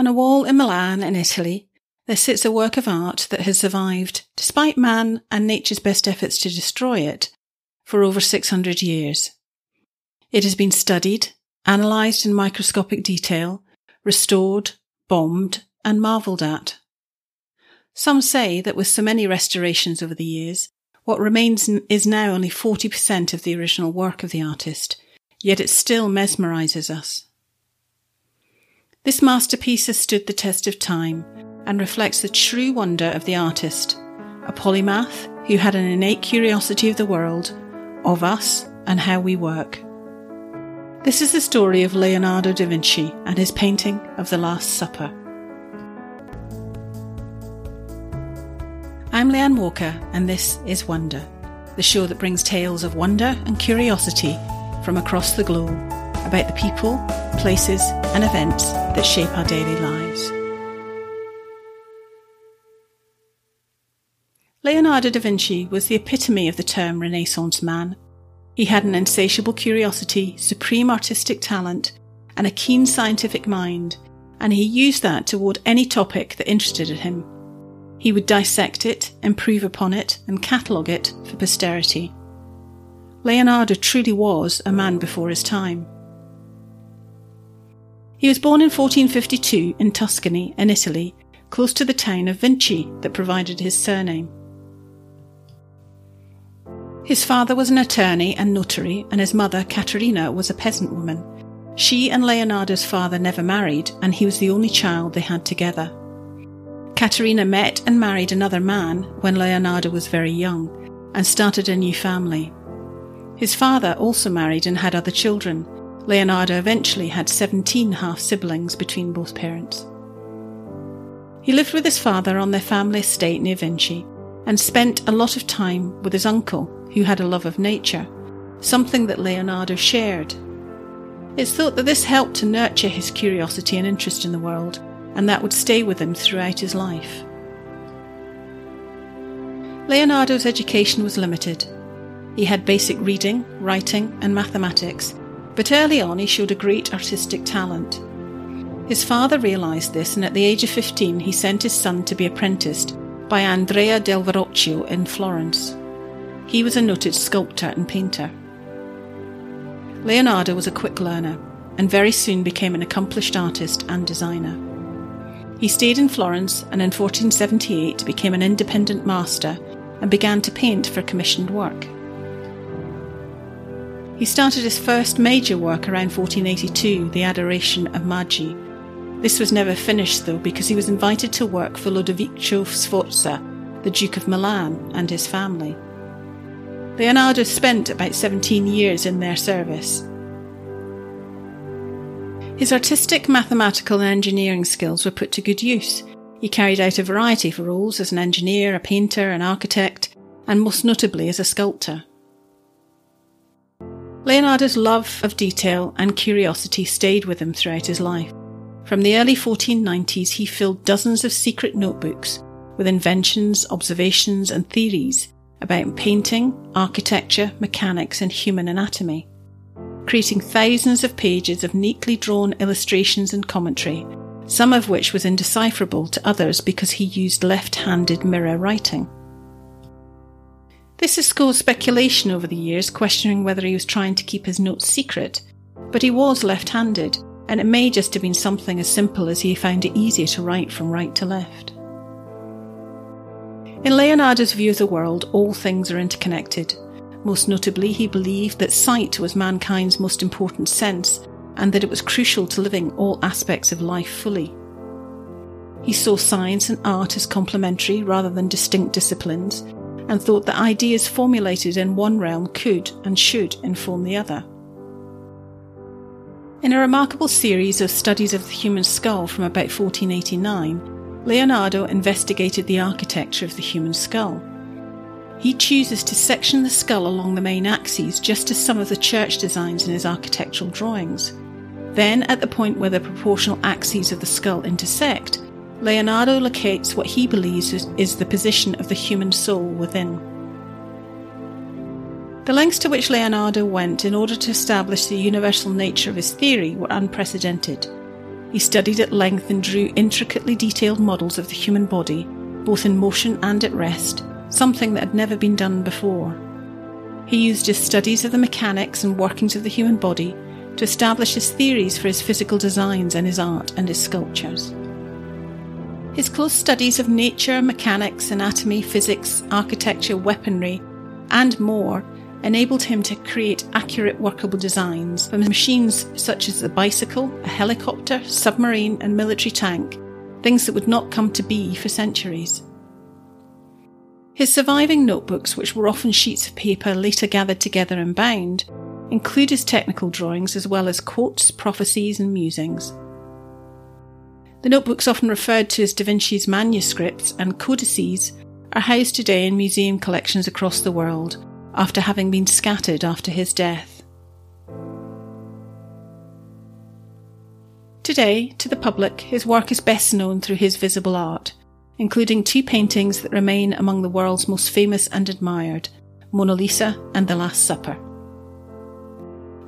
On a wall in Milan, in Italy, there sits a work of art that has survived, despite man and nature's best efforts to destroy it, for over 600 years. It has been studied, analysed in microscopic detail, restored, bombed, and marvelled at. Some say that with so many restorations over the years, what remains is now only 40% of the original work of the artist, yet it still mesmerises us. This masterpiece has stood the test of time and reflects the true wonder of the artist, a polymath who had an innate curiosity of the world, of us, and how we work. This is the story of Leonardo da Vinci and his painting of the Last Supper. I'm Leanne Walker, and this is Wonder, the show that brings tales of wonder and curiosity from across the globe about the people, places, and events that shape our daily lives. Leonardo da Vinci was the epitome of the term Renaissance man he had an insatiable curiosity, supreme artistic talent, and a keen scientific mind, and he used that toward any topic that interested him. He would dissect it, improve upon it, and catalogue it for posterity. Leonardo truly was a man before his time. He was born in 1452 in Tuscany, in Italy, close to the town of Vinci that provided his surname. His father was an attorney and notary, and his mother, Caterina, was a peasant woman. She and Leonardo's father never married, and he was the only child they had together. Caterina met and married another man when Leonardo was very young and started a new family. His father also married and had other children. Leonardo eventually had 17 half siblings between both parents. He lived with his father on their family estate near Vinci and spent a lot of time with his uncle, who had a love of nature, something that Leonardo shared. It's thought that this helped to nurture his curiosity and interest in the world, and that would stay with him throughout his life. Leonardo's education was limited. He had basic reading, writing, and mathematics, but early on he showed a great artistic talent. His father realised this, and at the age of 15 he sent his son to be apprenticed by Andrea del Verrocchio in Florence. He was a noted sculptor and painter. Leonardo was a quick learner and very soon became an accomplished artist and designer. He stayed in Florence and in 1478 became an independent master and began to paint for commissioned work. He started his first major work around 1482, The Adoration of Magi. This was never finished though because he was invited to work for Lodovico Sforza, the Duke of Milan, and his family. Leonardo spent about 17 years in their service. His artistic, mathematical, and engineering skills were put to good use. He carried out a variety of roles as an engineer, a painter, an architect, and most notably as a sculptor. Leonardo's love of detail and curiosity stayed with him throughout his life. From the early 1490s, he filled dozens of secret notebooks with inventions, observations, and theories about painting, architecture, mechanics, and human anatomy, creating thousands of pages of neatly drawn illustrations and commentary, some of which was indecipherable to others because he used left handed mirror writing. This has caused speculation over the years, questioning whether he was trying to keep his notes secret, but he was left handed, and it may just have been something as simple as he found it easier to write from right to left. In Leonardo's view of the world, all things are interconnected. Most notably, he believed that sight was mankind's most important sense and that it was crucial to living all aspects of life fully. He saw science and art as complementary rather than distinct disciplines and thought that ideas formulated in one realm could and should inform the other. In a remarkable series of studies of the human skull from about 1489, Leonardo investigated the architecture of the human skull. He chooses to section the skull along the main axes, just as some of the church designs in his architectural drawings. Then, at the point where the proportional axes of the skull intersect, Leonardo locates what he believes is, the position of the human soul within. The lengths to which Leonardo went in order to establish the universal nature of his theory were unprecedented. he studied at length and drew intricately detailed models of the human body, both in motion and at rest, something that had never been done before. He used his studies of the mechanics and workings of the human body to establish his theories for his physical designs and his art and his sculptures. His close studies of nature, mechanics, anatomy, physics, architecture, weaponry, and more enabled him to create accurate workable designs for machines such as the bicycle, a helicopter, submarine, and military tank, things that would not come to be for centuries. His surviving notebooks, which were often sheets of paper later gathered together and bound, include his technical drawings as well as quotes, prophecies, and musings. The notebooks, often referred to as Da Vinci's manuscripts and codices, are housed today in museum collections across the world after having been scattered after his death. Today, to the public, his work is best known through his visible art, including two paintings that remain among the world's most famous and admired Mona Lisa and The Last Supper.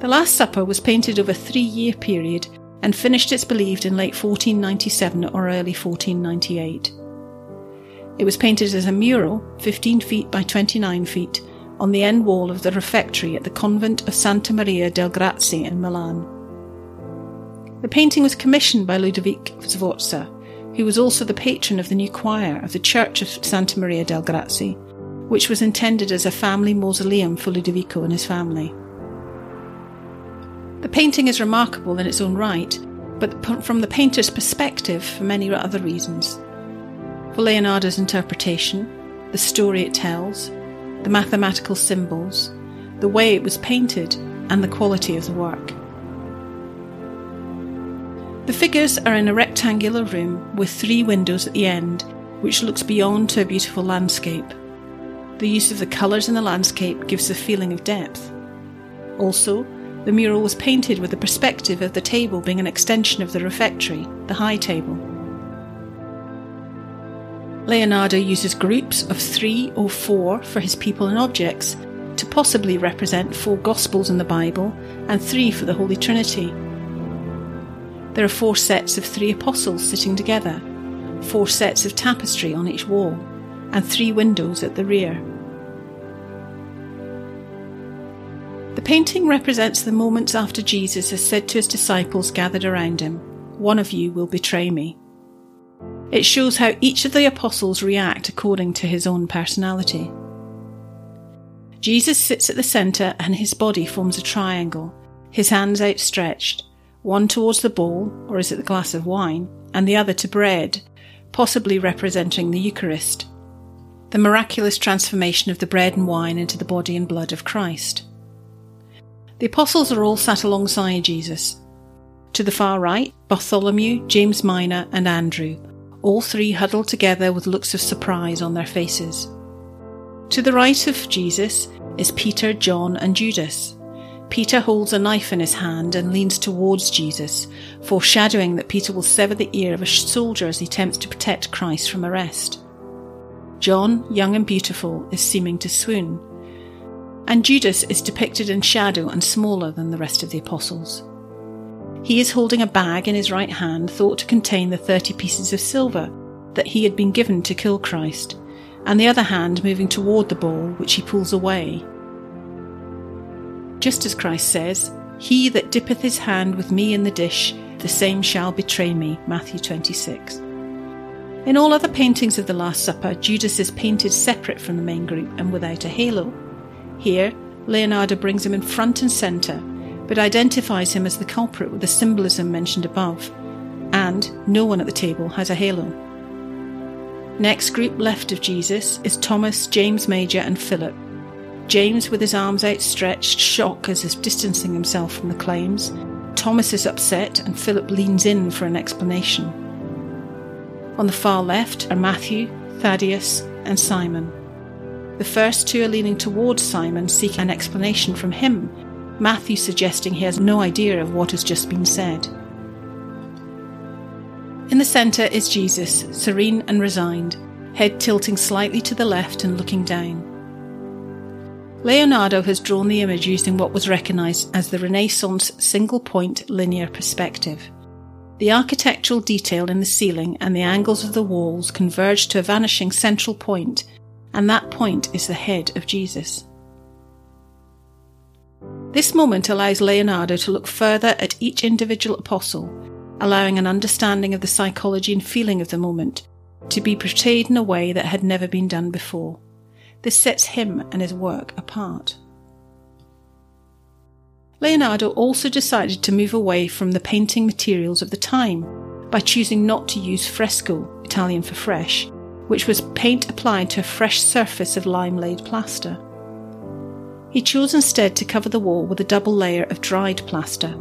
The Last Supper was painted over a three year period and finished, it's believed, in late 1497 or early 1498. It was painted as a mural, 15 feet by 29 feet, on the end wall of the refectory at the convent of Santa Maria del Grazie in Milan. The painting was commissioned by Ludovic Sforza, who was also the patron of the new choir of the Church of Santa Maria del Grazie, which was intended as a family mausoleum for Ludovico and his family. The painting is remarkable in its own right, but from the painter's perspective for many other reasons. For Leonardo's interpretation, the story it tells, the mathematical symbols, the way it was painted, and the quality of the work. The figures are in a rectangular room with three windows at the end, which looks beyond to a beautiful landscape. The use of the colours in the landscape gives a feeling of depth. Also, the mural was painted with the perspective of the table being an extension of the refectory, the high table. Leonardo uses groups of three or four for his people and objects to possibly represent four Gospels in the Bible and three for the Holy Trinity. There are four sets of three apostles sitting together, four sets of tapestry on each wall, and three windows at the rear. The painting represents the moments after Jesus has said to his disciples gathered around him, One of you will betray me. It shows how each of the apostles react according to his own personality. Jesus sits at the centre and his body forms a triangle, his hands outstretched, one towards the bowl, or is it the glass of wine, and the other to bread, possibly representing the Eucharist, the miraculous transformation of the bread and wine into the body and blood of Christ. The apostles are all sat alongside Jesus. To the far right, Bartholomew, James Minor, and Andrew, all three huddled together with looks of surprise on their faces. To the right of Jesus is Peter, John, and Judas. Peter holds a knife in his hand and leans towards Jesus, foreshadowing that Peter will sever the ear of a soldier as he attempts to protect Christ from arrest. John, young and beautiful, is seeming to swoon. And Judas is depicted in shadow and smaller than the rest of the apostles. He is holding a bag in his right hand thought to contain the thirty pieces of silver that he had been given to kill Christ, and the other hand moving toward the bowl, which he pulls away. Just as Christ says, He that dippeth his hand with me in the dish, the same shall betray me. Matthew 26. In all other paintings of the Last Supper, Judas is painted separate from the main group and without a halo. Here, Leonardo brings him in front and centre but identifies him as the culprit with the symbolism mentioned above, and no one at the table has a halo. Next group left of Jesus is Thomas, James Major, and Philip. James, with his arms outstretched, shock as if distancing himself from the claims. Thomas is upset, and Philip leans in for an explanation. On the far left are Matthew, Thaddeus, and Simon. The first two are leaning towards Simon, seeking an explanation from him, Matthew suggesting he has no idea of what has just been said. In the centre is Jesus, serene and resigned, head tilting slightly to the left and looking down. Leonardo has drawn the image using what was recognised as the Renaissance single point linear perspective. the architectural detail in the ceiling and the angles of the walls converge to a vanishing central point, and that point is the head of Jesus. This moment allows Leonardo to look further at each individual apostle, allowing an understanding of the psychology and feeling of the moment to be portrayed in a way that had never been done before. This sets him and his work apart. Leonardo also decided to move away from the painting materials of the time by choosing not to use fresco, Italian for fresh, which was paint applied to a fresh surface of lime laid plaster. He chose instead to cover the wall with a double layer of dried plaster,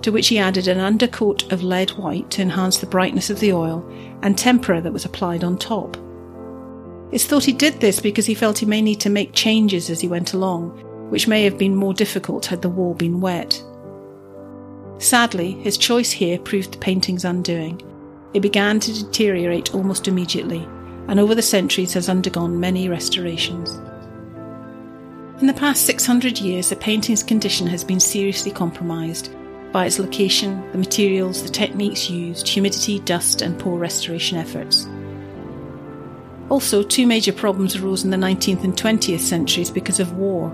to which he added an undercoat of lead white to enhance the brightness of the oil and tempera that was applied on top. It's thought he did this because he felt he may need to make changes as he went along, which may have been more difficult had the wall been wet. Sadly, his choice here proved the painting's undoing. It began to deteriorate almost immediately, and over the centuries has undergone many restorations. In the past 600 years, the painting's condition has been seriously compromised by its location, the materials, the techniques used, humidity, dust, and poor restoration efforts. Also, two major problems arose in the 19th and 20th centuries because of war.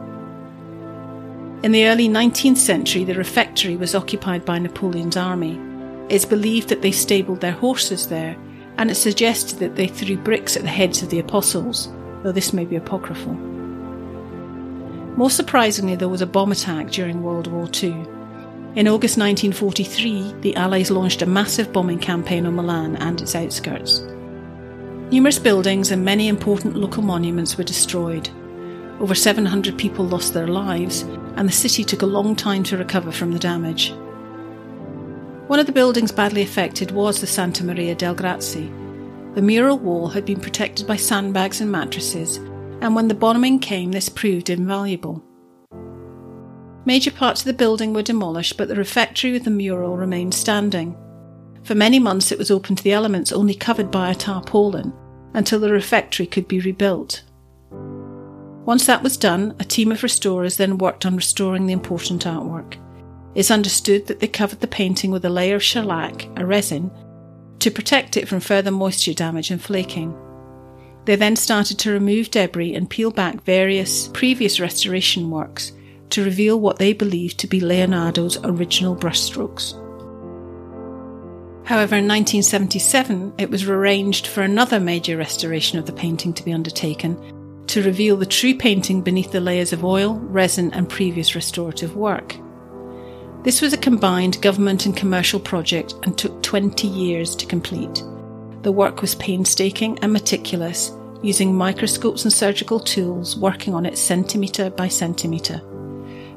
In the early 19th century, the refectory was occupied by Napoleon's army. It's believed that they stabled their horses there, and it's suggested that they threw bricks at the heads of the apostles, though this may be apocryphal. More surprisingly, there was a bomb attack during World War II. In August 1943, the Allies launched a massive bombing campaign on Milan and its outskirts. Numerous buildings and many important local monuments were destroyed. Over 700 people lost their lives, and the city took a long time to recover from the damage. One of the buildings badly affected was the Santa Maria del Grazie. The mural wall had been protected by sandbags and mattresses, and when the bombing came, this proved invaluable. Major parts of the building were demolished, but the refectory with the mural remained standing. For many months, it was open to the elements, only covered by a tarpaulin, until the refectory could be rebuilt. Once that was done, a team of restorers then worked on restoring the important artwork. It's understood that they covered the painting with a layer of shellac, a resin, to protect it from further moisture damage and flaking. They then started to remove debris and peel back various previous restoration works to reveal what they believed to be Leonardo's original brushstrokes. However, in 1977, it was arranged for another major restoration of the painting to be undertaken to reveal the true painting beneath the layers of oil, resin, and previous restorative work. This was a combined government and commercial project and took 20 years to complete. The work was painstaking and meticulous, using microscopes and surgical tools, working on it centimetre by centimetre.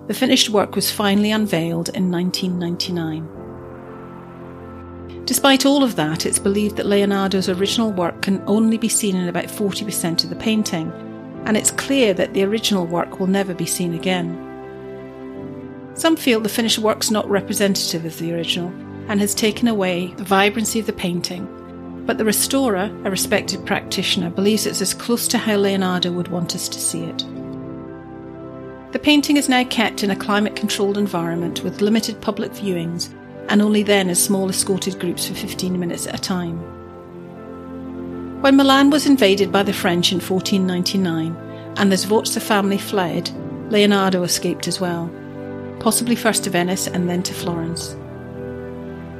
The finished work was finally unveiled in 1999. Despite all of that, it's believed that Leonardo's original work can only be seen in about 40% of the painting, and it's clear that the original work will never be seen again. Some feel the finished work's not representative of the original and has taken away the vibrancy of the painting but the restorer, a respected practitioner, believes it's as close to how Leonardo would want us to see it. The painting is now kept in a climate controlled environment with limited public viewings and only then as small escorted groups for 15 minutes at a time. When Milan was invaded by the French in 1499 and the Sforza family fled, Leonardo escaped as well, possibly first to Venice and then to Florence.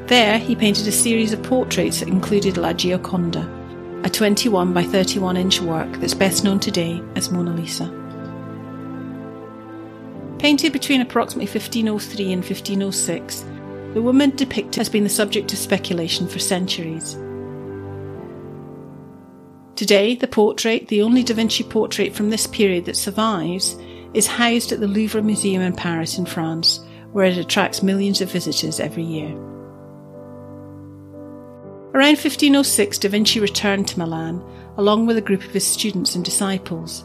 There, he painted a series of portraits that included La Gioconda, a 21 by 31 inch work that's best known today as Mona Lisa. Painted between approximately 1503 and 1506, the woman depicted has been the subject of speculation for centuries. Today, the portrait, the only Da Vinci portrait from this period that survives, is housed at the Louvre Museum in Paris, in France, where it attracts millions of visitors every year. Around 1506, Da Vinci returned to Milan along with a group of his students and disciples.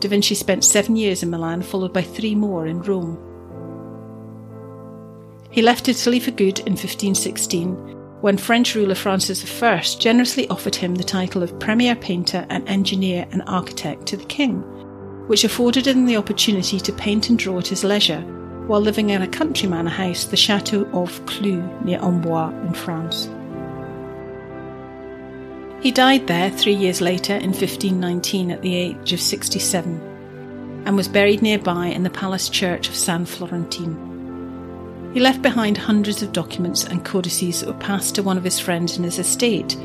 Da Vinci spent seven years in Milan, followed by three more in Rome. He left Italy for good in 1516 when French ruler Francis I generously offered him the title of Premier Painter and Engineer and Architect to the king, which afforded him the opportunity to paint and draw at his leisure, while living in a country manor house, the Chateau of Cloux near Amboise in France. He died there three years later in 1519 at the age of 67 and was buried nearby in the palace church of San Florentin. He left behind hundreds of documents and codices that were passed to one of his friends in his estate.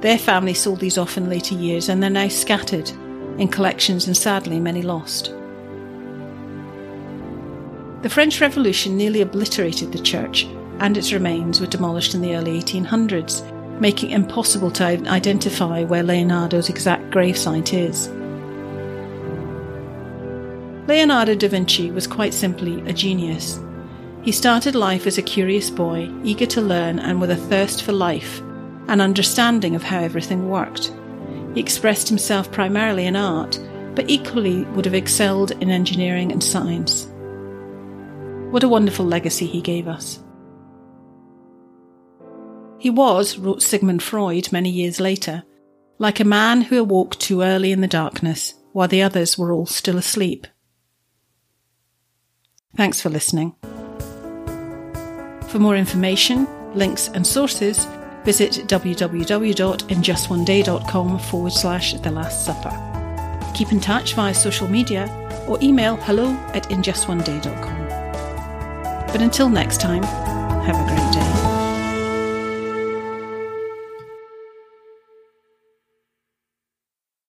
Their family sold these off in later years and they're now scattered in collections and sadly many lost. The French Revolution nearly obliterated the church, and its remains were demolished in the early 1800s, making it impossible to identify where Leonardo's exact gravesite is. Leonardo da Vinci was quite simply a genius. He started life as a curious boy, eager to learn and with a thirst for life, an understanding of how everything worked. He expressed himself primarily in art, but equally would have excelled in engineering and science. What a wonderful legacy he gave us. He was, wrote Sigmund Freud many years later, like a man who awoke too early in the darkness while the others were all still asleep. Thanks for listening. For more information, links, and sources, visit www.injustoneday.com forward slash The Last Supper. Keep in touch via social media or email hello at injustoneday.com. But until next time, have a great day.